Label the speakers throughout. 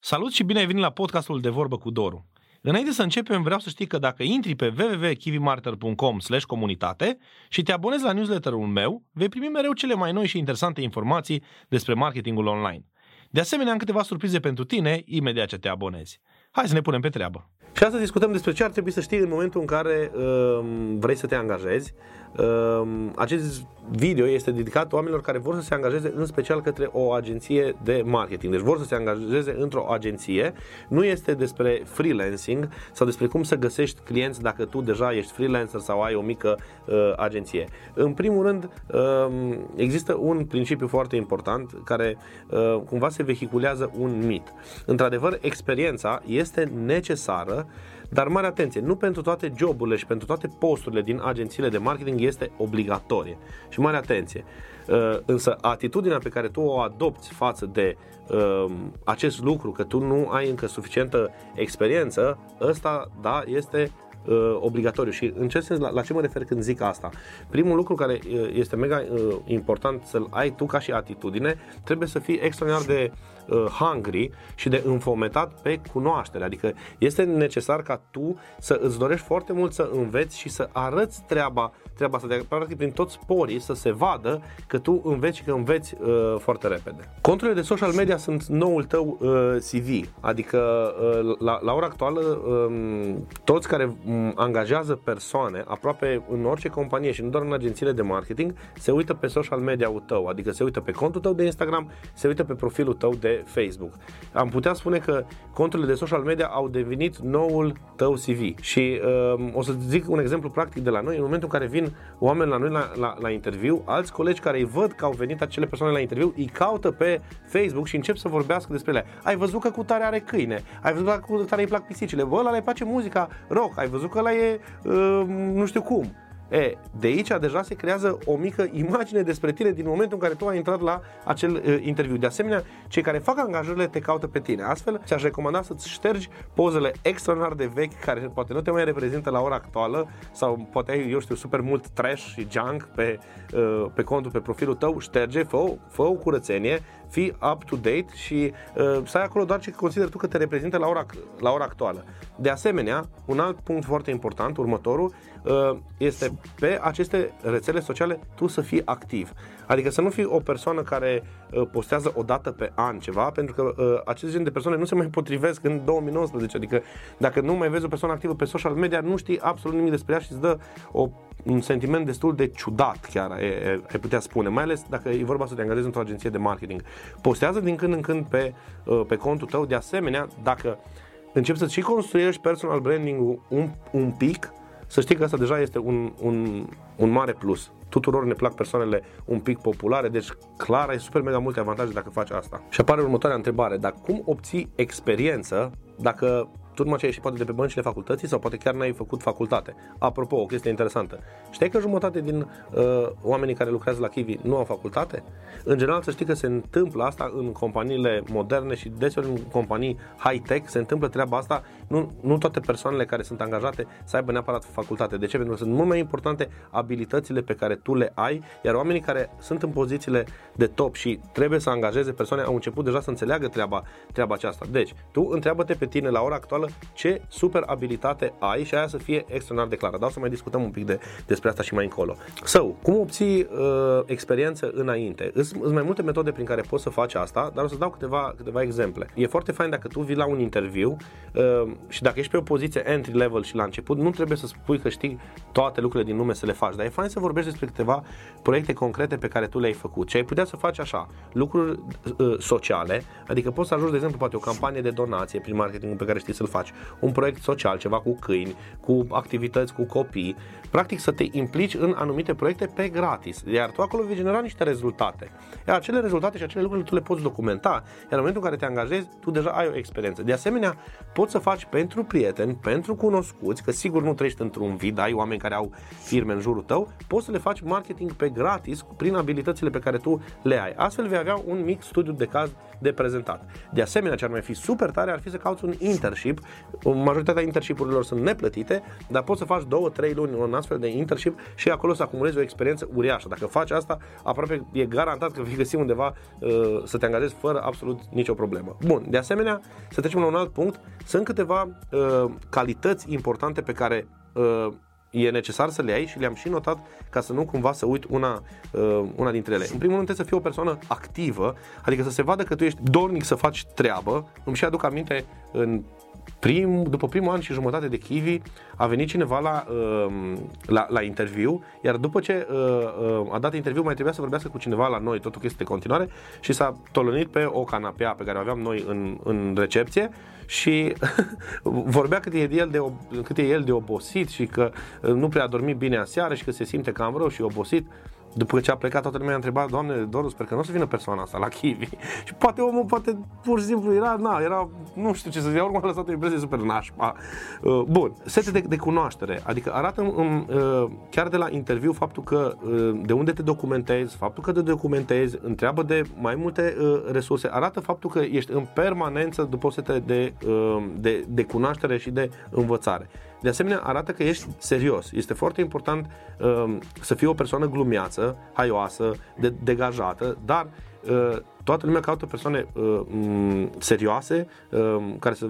Speaker 1: Salut și bine ai venit la podcastul de vorbă cu Doru. Înainte să începem, vreau să știi că dacă intri pe www.kivimarter.com comunitate și te abonezi la newsletterul meu, vei primi mereu cele mai noi și interesante informații despre marketingul online. De asemenea, am câteva surprize pentru tine imediat ce te abonezi. Hai să ne punem pe treabă! Și astăzi discutăm despre ce ar trebui să știi în momentul în care uh, vrei să te angajezi. Uh, acest video este dedicat oamenilor care vor să se angajeze în special către o agenție de marketing. Deci vor să se angajeze într-o agenție. Nu este despre freelancing sau despre cum să găsești clienți dacă tu deja ești freelancer sau ai o mică uh, agenție. În primul rând, uh, există un principiu foarte important care uh, cumva se vehiculează un mit. Într-adevăr, experiența este necesară dar mare atenție, nu pentru toate joburile și pentru toate posturile din agențiile de marketing este obligatorie. Și mare atenție. Uh, însă atitudinea pe care tu o adopți față de uh, acest lucru, că tu nu ai încă suficientă experiență, ăsta, da, este uh, obligatoriu. Și în ce sens, la, la ce mă refer când zic asta? Primul lucru care uh, este mega uh, important să-l ai tu ca și atitudine, trebuie să fii extraordinar de uh, hungry și de înfometat pe cunoaștere. Adică este necesar ca tu să îți dorești foarte mult să înveți și să arăți treaba, treaba asta, de, practic prin toți sporii să se vadă că tu înveți și că înveți uh, foarte repede. Conturile de social media sunt noul tău uh, CV, adică uh, la, la ora actuală uh, toți care angajează persoane aproape în orice companie și nu doar în agențiile de marketing, se uită pe social media-ul tău, adică se uită pe contul tău de Instagram, se uită pe profilul tău de Facebook. Am putea spune că conturile de social media au devenit noul tău CV și uh, o să zic un exemplu practic de la noi, în momentul în care vin oameni la noi la, la, la interviu, alți colegi care îi văd că au venit acele persoane la interviu, îi caută pe Facebook și încep să vorbească despre ele. Ai văzut că cu tare are câine, ai văzut că cu tare îi plac pisicile, bă, ăla le place muzica rock, ai văzut că ăla e uh, nu știu cum. E, de aici deja se creează o mică imagine despre tine din momentul în care tu ai intrat la acel uh, interviu. De asemenea, cei care fac angajările te caută pe tine. Astfel, ți-aș recomanda să-ți ștergi pozele extraordinar de vechi care poate nu te mai reprezintă la ora actuală sau poate ai, eu știu, super mult trash și junk pe, uh, pe contul, pe profilul tău, șterge, fă, fă o curățenie, fii up-to-date și uh, să ai acolo doar ce consideri tu că te reprezintă la ora, la ora actuală. De asemenea, un alt punct foarte important, următorul, uh, este pe aceste rețele sociale tu să fii activ. Adică să nu fii o persoană care uh, postează o dată pe an ceva, pentru că uh, acest gen de persoane nu se mai potrivesc în 2019. Adică dacă nu mai vezi o persoană activă pe social media, nu știi absolut nimic despre ea și îți dă o, un sentiment destul de ciudat, chiar ai, ai putea spune, mai ales dacă e vorba să te angajezi într-o agenție de marketing. Postează din când în când pe, uh, pe contul tău, de asemenea, dacă începi să-ți și construiești personal branding un, un pic, să știi că asta deja este un, un, un mare plus. Tuturor ne plac persoanele un pic populare, deci clar ai super mega multe avantaje dacă faci asta. Și apare următoarea întrebare, dar cum obții experiență dacă tu numai ce ai ieșit poate de pe băncile facultății sau poate chiar n-ai făcut facultate. Apropo, o chestie interesantă. Știi că jumătate din uh, oamenii care lucrează la Kiwi nu au facultate? În general să știi că se întâmplă asta în companiile moderne și deseori în companii high-tech se întâmplă treaba asta. Nu, nu toate persoanele care sunt angajate să aibă neapărat facultate. De ce? Pentru că sunt mult mai importante abilitățile pe care tu le ai, iar oamenii care sunt în pozițiile de top și trebuie să angajeze persoane au început deja să înțeleagă treaba, treaba aceasta. Deci, tu întreabă-te pe tine la ora actuală ce super abilitate ai și aia să fie extraordinar de clară. Dar o să mai discutăm un pic de, despre asta și mai încolo. So, cum obții uh, experiență înainte? Sunt mai multe metode prin care poți să faci asta, dar o să dau câteva, câteva exemple. E foarte fain dacă tu vii la un interviu uh, și dacă ești pe o poziție entry level și la început, nu trebuie să spui că știi toate lucrurile din lume să le faci, dar e fain să vorbești despre câteva proiecte concrete pe care tu le-ai făcut. Ce ai putea să faci așa, lucruri uh, sociale, adică poți să ajungi, de exemplu, poate o campanie de donație prin marketing pe care știi să-l faci, un proiect social, ceva cu câini, cu activități cu copii, practic să te implici în anumite proiecte pe gratis, iar tu acolo vei genera niște rezultate. Iar acele rezultate și acele lucruri tu le poți documenta, iar în momentul în care te angajezi, tu deja ai o experiență. De asemenea, poți să faci pentru prieteni, pentru cunoscuți, că sigur nu trăiești într-un vid, ai oameni care au firme în jurul tău, poți să le faci marketing pe gratis prin abilitățile pe care tu le ai. Astfel vei avea un mic studiu de caz de prezentat. De asemenea, ce ar mai fi super tare ar fi să cauți un internship internship, majoritatea internshipurilor sunt neplătite, dar poți să faci două, trei luni un astfel de internship și acolo să acumulezi o experiență uriașă. Dacă faci asta, aproape e garantat că vei găsi undeva uh, să te angajezi fără absolut nicio problemă. Bun, de asemenea, să trecem la un alt punct, sunt câteva uh, calități importante pe care uh, e necesar să le ai și le-am și notat ca să nu cumva să uit una, uh, una dintre ele. În primul rând trebuie să fii o persoană activă, adică să se vadă că tu ești dornic să faci treabă. Îmi și aduc aminte în prim, după primul an și jumătate de Kiwi a venit cineva la, uh, la, la interviu, iar după ce uh, uh, a dat interviu mai trebuia să vorbească cu cineva la noi, totul este de continuare, și s-a tolănit pe o canapea pe care o aveam noi în, în recepție și vorbea cât e, el de, cât e el de obosit și că nu prea a dormit bine aseară și că se simte cam rău și obosit. După ce a plecat, toată lumea a întrebat, Doamne, Doru, sper că nu o să vină persoana asta la Kiwi. și poate omul, poate pur și simplu era, na, era, nu știu ce să zic, oricum a lăsat o impresie super nașpa. Uh, bun, sete de, de cunoaștere, adică arată um, uh, chiar de la interviu faptul că uh, de unde te documentezi, faptul că te documentezi, întreabă de mai multe uh, resurse, arată faptul că ești în permanență după o sete de, uh, de, de cunoaștere și de învățare. De asemenea, arată că ești serios. Este foarte important uh, să fii o persoană glumeață, haioasă, de, degajată, dar uh, toată lumea caută persoane uh, serioase uh, care să,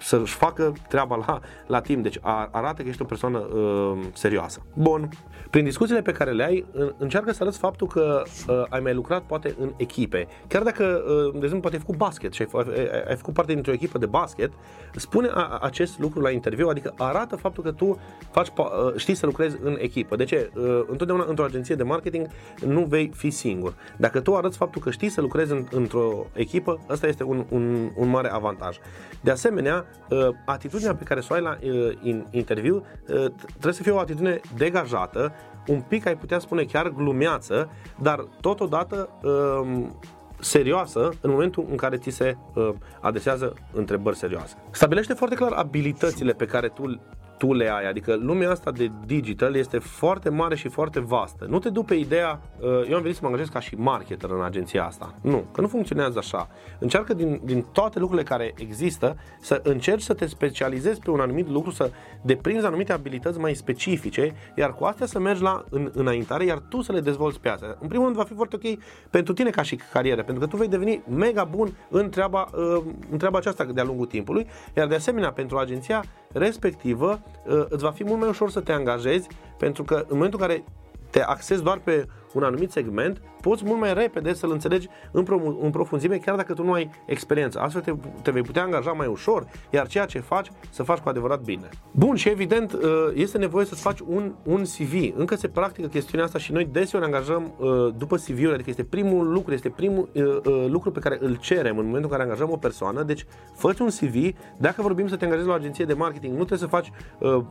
Speaker 1: să-și facă treaba la, la timp. Deci a, arată că ești o persoană uh, serioasă. Bun. Prin discuțiile pe care le ai, încearcă să arăți faptul că uh, ai mai lucrat poate în echipe. Chiar dacă, uh, de exemplu, poate ai făcut basket și ai, ai, ai făcut parte dintr-o echipă de basket, spune a, acest lucru la interviu, adică arată faptul că tu faci, uh, știi să lucrezi în echipă. De ce? Uh, întotdeauna într-o agenție de marketing nu vei fi singur. Dacă tu arăți faptul că știi să lucrezi în, într-o echipă, ăsta este un, un, un mare avantaj. De asemenea, uh, atitudinea pe care să o ai la uh, interviu uh, trebuie să fie o atitudine degajată, un pic ai putea spune chiar glumeață, dar totodată um, serioasă în momentul în care ți se uh, adresează întrebări serioase. Stabilește foarte clar abilitățile pe care tu tu le ai. Adică lumea asta de digital este foarte mare și foarte vastă. Nu te du pe ideea, uh, eu am venit să mă angajez ca și marketer în agenția asta. Nu, că nu funcționează așa. Încearcă din, din toate lucrurile care există să încerci să te specializezi pe un anumit lucru, să deprinzi anumite abilități mai specifice, iar cu astea să mergi la în, înaintare, iar tu să le dezvolți pe astea. În primul rând va fi foarte ok pentru tine ca și carieră, pentru că tu vei deveni mega bun în treaba, uh, în treaba aceasta de-a lungul timpului, iar de asemenea pentru agenția respectivă uh, îți va fi mult mai ușor să te angajezi pentru că în momentul în care te axezi doar pe un anumit segment, poți mult mai repede să-l înțelegi în, pro- în profunzime, chiar dacă tu nu ai experiență. Astfel te, te vei putea angaja mai ușor, iar ceea ce faci, să faci cu adevărat bine. Bun, și evident, uh, este nevoie să-ți faci un, un CV. Încă se practică chestiunea asta și noi deseori ne angajăm uh, după CV-uri, adică este primul lucru, este primul uh, lucru pe care îl cerem în momentul în care angajăm o persoană. Deci, fă un CV. Dacă vorbim să te angajezi la o agenție de marketing, nu trebuie să faci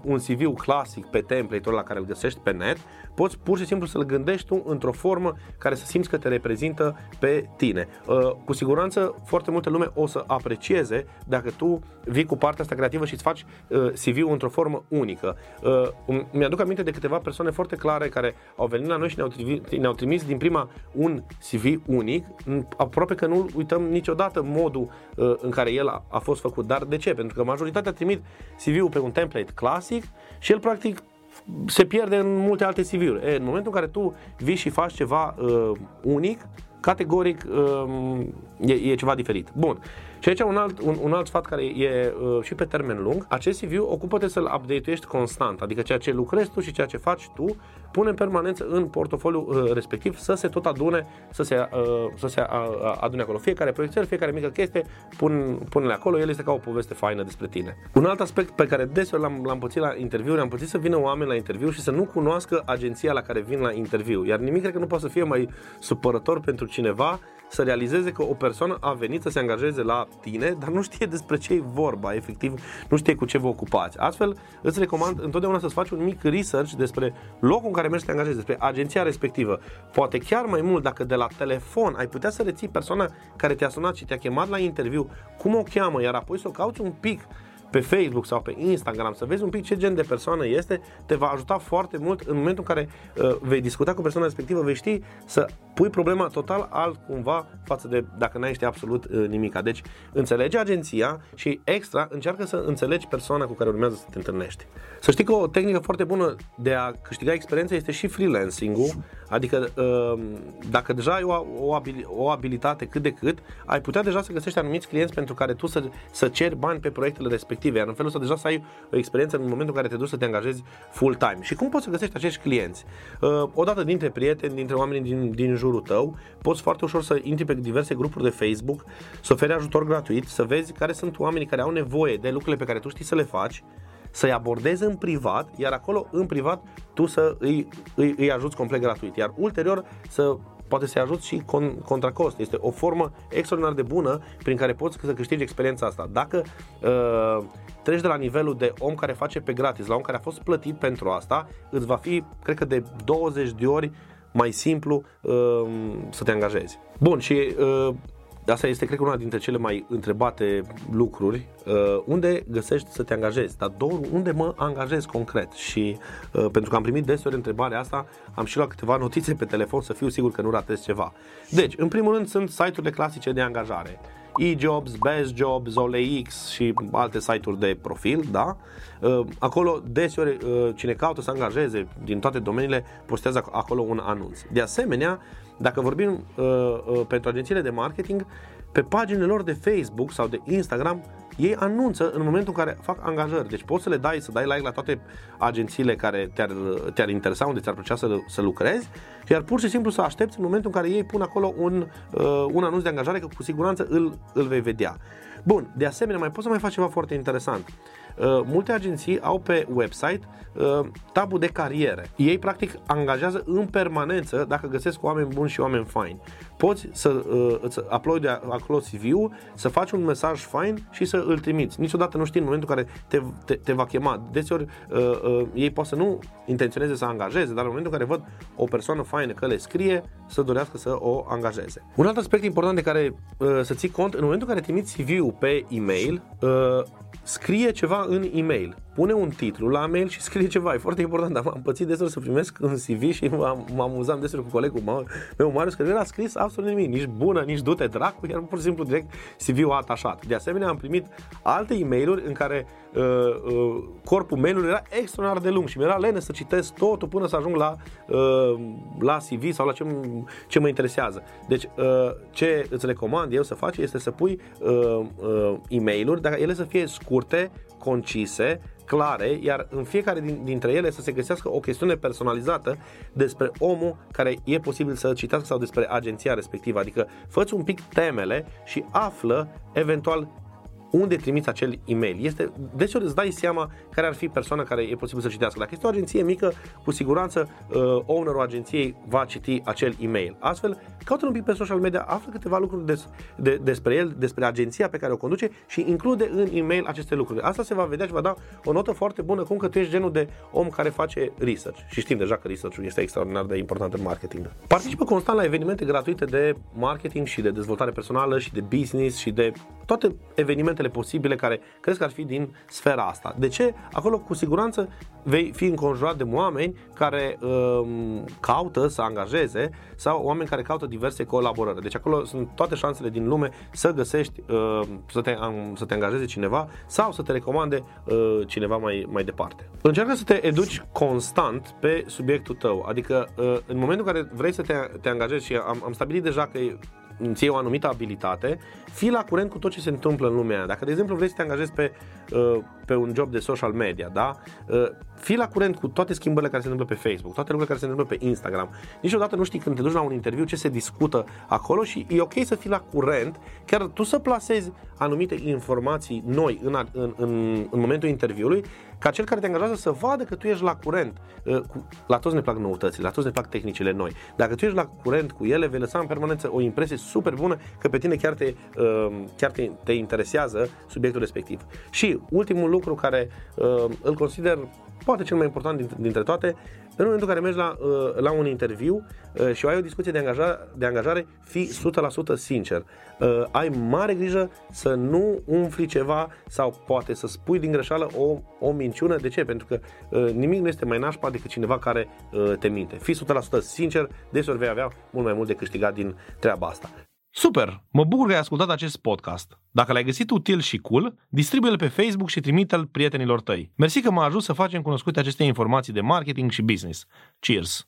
Speaker 1: un CV clasic pe template la care îl găsești pe net. Poți pur și simplu să-l gândești tu într-o formă care să simți că te reprezintă pe tine. Uh, cu siguranță foarte multă lume o să aprecieze dacă tu vii cu partea asta creativă și îți faci uh, CV-ul într-o formă unică. Uh, mi-aduc aminte de câteva persoane foarte clare care au venit la noi și ne-au trimis, ne-au trimis din prima un CV unic, aproape că nu uităm niciodată modul în care el a, a fost făcut. Dar de ce? Pentru că majoritatea trimit CV-ul pe un template clasic și el practic se pierde în multe alte CV-uri. E, în momentul în care tu vii și faci ceva uh, unic, categoric uh, e, e ceva diferit. Bun. Și aici un alt, un, un alt sfat care e uh, și pe termen lung, acest CV ocupă-te să-l update-uiești constant, adică ceea ce lucrezi tu și ceea ce faci tu, pune în permanență în portofoliu uh, respectiv să se tot adune, să se, uh, să se uh, adune acolo. Fiecare proiectel, fiecare mică chestie, pun, pune-le acolo, el este ca o poveste faină despre tine. Un alt aspect pe care deseori l-am, l-am pățit la interviuri, am pățit să vină oameni la interviu și să nu cunoască agenția la care vin la interviu. Iar nimic cred că nu poate să fie mai supărător pentru cineva să realizeze că o persoană a venit să se angajeze la tine, dar nu știe despre ce e vorba, efectiv, nu știe cu ce vă ocupați. Astfel, îți recomand întotdeauna să-ți faci un mic research despre locul în care mergi să te angajezi, despre agenția respectivă. Poate chiar mai mult dacă de la telefon ai putea să reții persoana care te-a sunat și te-a chemat la interviu, cum o cheamă, iar apoi să o cauți un pic pe Facebook sau pe Instagram, să vezi un pic ce gen de persoană este, te va ajuta foarte mult în momentul în care uh, vei discuta cu persoana respectivă, vei ști să
Speaker 2: pui problema total altcumva față de dacă n-ai ști absolut uh, nimica. Deci înțelege agenția și extra încearcă să înțelegi persoana cu care urmează să te întâlnești. Să știi că o tehnică foarte bună de a câștiga experiență este și freelancing-ul, adică uh, dacă deja ai o, o, o abilitate cât de cât, ai putea deja să găsești anumiți clienți pentru care tu să, să ceri bani pe proiectele respective, iar în felul ăsta deja să ai o experiență în momentul în care te duci să te angajezi full-time. Și cum poți să găsești acești clienți? Uh, odată dintre prieteni, dintre oamenii din, din jurul tău, poți foarte ușor să intri pe diverse grupuri de Facebook, să oferi ajutor gratuit, să vezi care sunt oamenii care au nevoie de lucrurile pe care tu știi să le faci, să-i abordezi în privat, iar acolo, în privat, tu să îi, îi, îi ajuți complet gratuit. Iar ulterior să poate să-i ajuți și con, contra cost. Este o formă extraordinar de bună prin care poți să câștigi experiența asta. Dacă uh, treci de la nivelul de om care face pe gratis la om care a fost plătit pentru asta, îți va fi, cred că de 20 de ori mai simplu uh, să te angajezi. Bun, și uh, Asta este, cred că, una dintre cele mai întrebate lucruri. Uh, unde găsești să te angajezi? Dar doar unde mă angajez concret? Și uh, pentru că am primit deseori întrebarea asta, am și luat câteva notițe pe telefon să fiu sigur că nu ratez ceva. Deci, în primul rând, sunt site-urile clasice de angajare eJobs, Best Jobs, OLX și alte site-uri de profil, da? Uh, acolo deseori uh, cine caută să angajeze din toate domeniile postează acolo un anunț. De asemenea, dacă vorbim uh, pentru agențiile de marketing, pe paginile lor de Facebook sau de Instagram ei anunță în momentul în care fac angajări. Deci poți să le dai, să dai like la toate agențiile care te-ar, te-ar interesa, unde ți-ar plăcea să, să lucrezi, iar pur și simplu să aștepți în momentul în care ei pun acolo un, uh, un anunț de angajare, că cu siguranță îl, îl vei vedea. Bun, de asemenea, mai poți să mai faci ceva foarte interesant. Uh, multe agenții au pe website uh, tabul de cariere. Ei, practic, angajează în permanență dacă găsesc oameni buni și oameni faini. Poți să uh, îți uploadi acolo CV-ul, să faci un mesaj fain și să îl trimiți. Niciodată nu știi în momentul în care te, te, te va chema. Deseori uh, uh, ei pot să nu intenționeze să angajeze, dar în momentul în care văd o persoană faină că le scrie, să dorească să o angajeze. Un alt aspect important de care uh, să ții cont, în momentul în care trimiți CV-ul pe e-mail, uh, scrie ceva în e-mail. Pune un titlu la mail și scrie ceva. E foarte important. Am, am pățit destul să primesc un CV și m-am, mă amuzam destul cu colegul meu, Marius, că nu era scris absolut nimic. Nici bună, nici du-te dracu, chiar pur și simplu direct CV-ul atașat. De asemenea, am primit alte e mail în care uh, uh, corpul mail era extraordinar de lung și mi-era lene să citesc totul până să ajung la, uh, la CV sau la ce, ce mă interesează. Deci, uh, ce îți recomand eu să faci este să pui uh, uh, e-mail-uri, dacă ele să fie scurte, concise, clare, iar în fiecare din, dintre ele să se găsească o chestiune personalizată despre omul care e posibil să citească sau despre agenția respectivă. Adică fă un pic temele și află eventual unde trimiți acel e-mail. Este, deseori îți dai seama care ar fi persoana care e posibil să citească. Dacă este o agenție mică, cu siguranță uh, ownerul agenției va citi acel e-mail. Astfel, caută un pic pe social media, află câteva lucruri des, de, despre el, despre agenția pe care o conduce și include în e-mail aceste lucruri. Asta se va vedea și va da o notă foarte bună cum că tu ești genul de om care face research. Și știm deja că research este extraordinar de important în marketing. Participă constant la evenimente gratuite de marketing și de dezvoltare personală și de business și de toate evenimentele posibile care crezi că ar fi din sfera asta. De ce? Acolo cu siguranță vei fi înconjurat de oameni care um, caută să angajeze sau oameni care caută diverse colaborări. Deci acolo sunt toate șansele din lume să găsești, uh, să, te, um, să te angajeze cineva sau să te recomande uh, cineva mai, mai departe. Încearcă să te educi constant pe subiectul tău, adică uh, în momentul în care vrei să te, te angajezi și am, am stabilit deja că îți iei o anumită abilitate, fii la curent cu tot ce se întâmplă în lumea aia. Dacă, de exemplu, vrei să te angajezi pe, uh, pe un job de social media, da? Uh, fii la curent cu toate schimbările care se întâmplă pe Facebook, toate lucrurile care se întâmplă pe Instagram. Niciodată nu știi când te duci la un interviu ce se discută acolo și e ok să fii la curent, chiar tu să plasezi anumite informații noi în, în, în, în momentul interviului, ca cel care te angajează să vadă că tu ești la curent. Uh, la toți ne plac noutățile, la toți ne plac tehnicile noi. Dacă tu ești la curent cu ele, vei lăsa în permanență o impresie super bună că pe tine chiar te, uh, chiar te, te interesează subiectul respectiv. Și ultimul lucru care uh, îl consider poate cel mai important dintre toate, în momentul în care mergi la, uh, la un interviu uh, și ai o discuție de angajare, de angajare fii 100% sincer. Uh, ai mare grijă să nu umfli ceva sau poate să spui din greșeală o, o minciună. De ce? Pentru că nimic nu este mai nașpa decât cineva care te minte. Fii 100% sincer, deseori vei avea mult mai mult de câștigat din treaba asta.
Speaker 1: Super! Mă bucur că ai ascultat acest podcast. Dacă l-ai găsit util și cool, distribuie-l pe Facebook și trimite-l prietenilor tăi. Mersi că m-a ajutat să facem cunoscute aceste informații de marketing și business. Cheers!